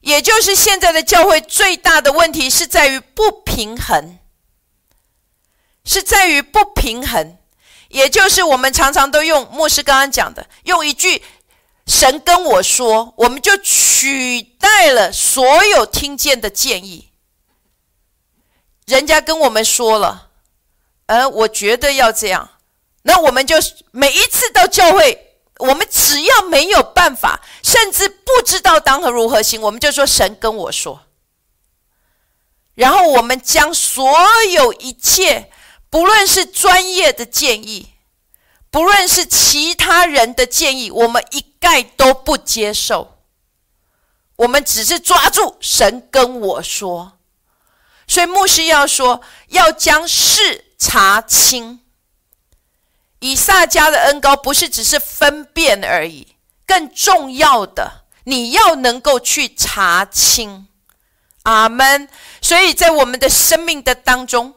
也就是现在的教会最大的问题是在于不平衡，是在于不平衡。也就是我们常常都用牧师刚刚讲的，用一句“神跟我说”，我们就取代了所有听见的建议。人家跟我们说了，而我觉得要这样，那我们就每一次到教会，我们只要没有办法，甚至不知道当何如何行，我们就说神跟我说。然后我们将所有一切。不论是专业的建议，不论是其他人的建议，我们一概都不接受。我们只是抓住神跟我说，所以牧师要说，要将事查清。以撒家的恩高不是只是分辨而已，更重要的，你要能够去查清。阿门。所以在我们的生命的当中。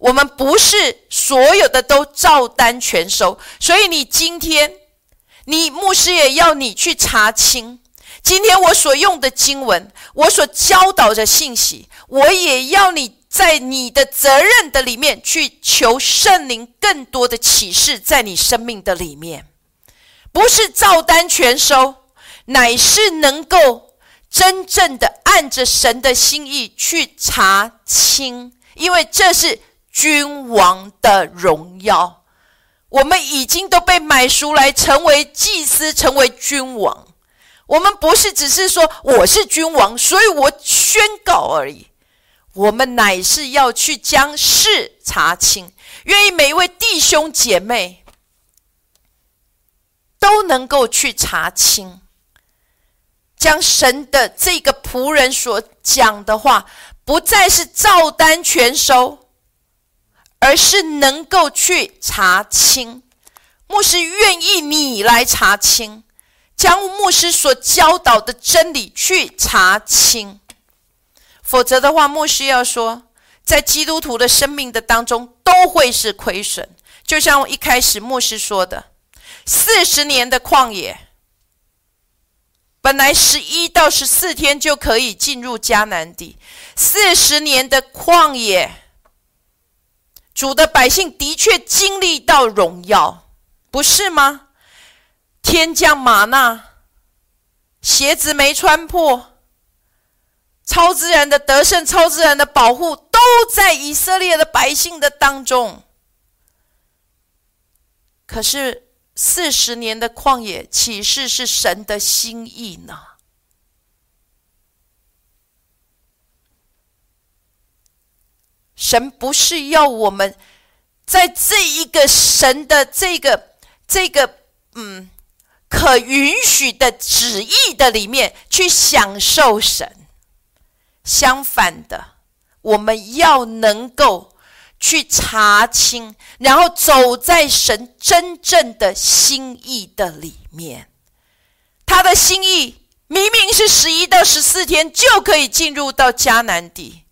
我们不是所有的都照单全收，所以你今天，你牧师也要你去查清。今天我所用的经文，我所教导的信息，我也要你在你的责任的里面去求圣灵更多的启示，在你生命的里面，不是照单全收，乃是能够真正的按着神的心意去查清，因为这是君王的荣耀。我们已经都被买赎来成为祭司，成为君王。我们不是只是说我是君王，所以我宣告而已。我们乃是要去将事查清，愿意每一位弟兄姐妹都能够去查清。将神的这个仆人所讲的话，不再是照单全收，而是能够去查清。牧师愿意你来查清，将牧师所教导的真理去查清。否则的话，牧师要说，在基督徒的生命的当中都会是亏损。就像我一开始牧师说的，四十年的旷野。本来十一到十四天就可以进入迦南地，四十年的旷野，主的百姓的确经历到荣耀，不是吗？天降玛纳，鞋子没穿破，超自然的得胜，超自然的保护，都在以色列的百姓的当中。可是。四十年的旷野，岂是是神的心意呢？神不是要我们在这一个神的这个这个嗯可允许的旨意的里面去享受神，相反的，我们要能够。去查清，然后走在神真正的心意的里面。他的心意明明是十一到十四天就可以进入到迦南地。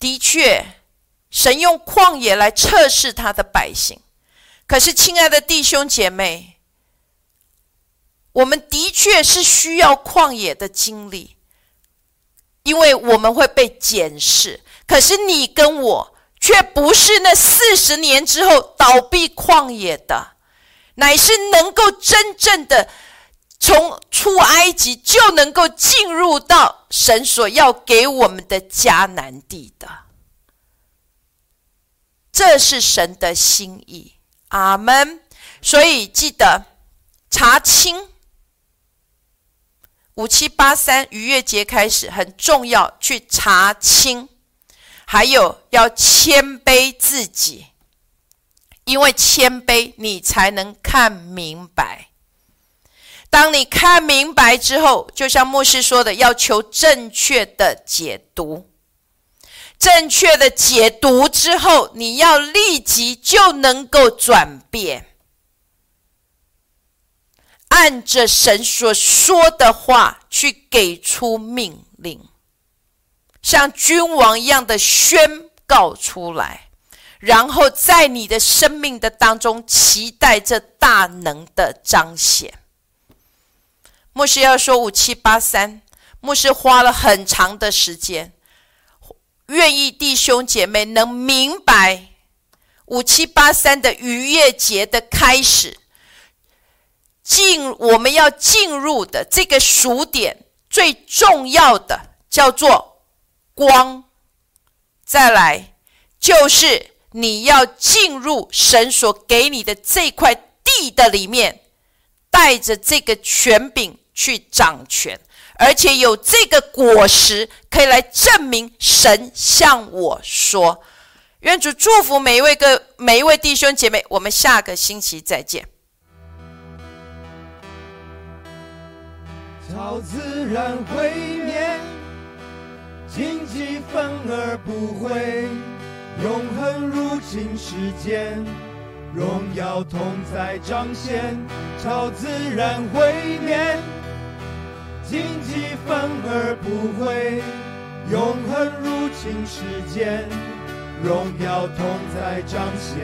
的确，神用旷野来测试他的百姓。可是，亲爱的弟兄姐妹，我们的确是需要旷野的经历。因为我们会被检视，可是你跟我却不是那四十年之后倒闭旷野的，乃是能够真正的从出埃及就能够进入到神所要给我们的迦南地的。这是神的心意，阿门。所以记得查清。五七八三逾越节开始很重要，去查清，还有要谦卑自己，因为谦卑你才能看明白。当你看明白之后，就像牧师说的，要求正确的解读，正确的解读之后，你要立即就能够转变。按着神所说的话去给出命令，像君王一样的宣告出来，然后在你的生命的当中期待着大能的彰显。牧师要说五七八三，牧师花了很长的时间，愿意弟兄姐妹能明白五七八三的逾越节的开始。进我们要进入的这个数点最重要的叫做光，再来就是你要进入神所给你的这块地的里面，带着这个权柄去掌权，而且有这个果实可以来证明神向我说。愿主祝福每一位个每一位弟兄姐妹，我们下个星期再见。超自然毁灭，荆棘反而不会，永恒入侵世间，荣耀同在彰显。超自然毁灭，荆棘反而不会，永恒入侵世间，荣耀同在彰显。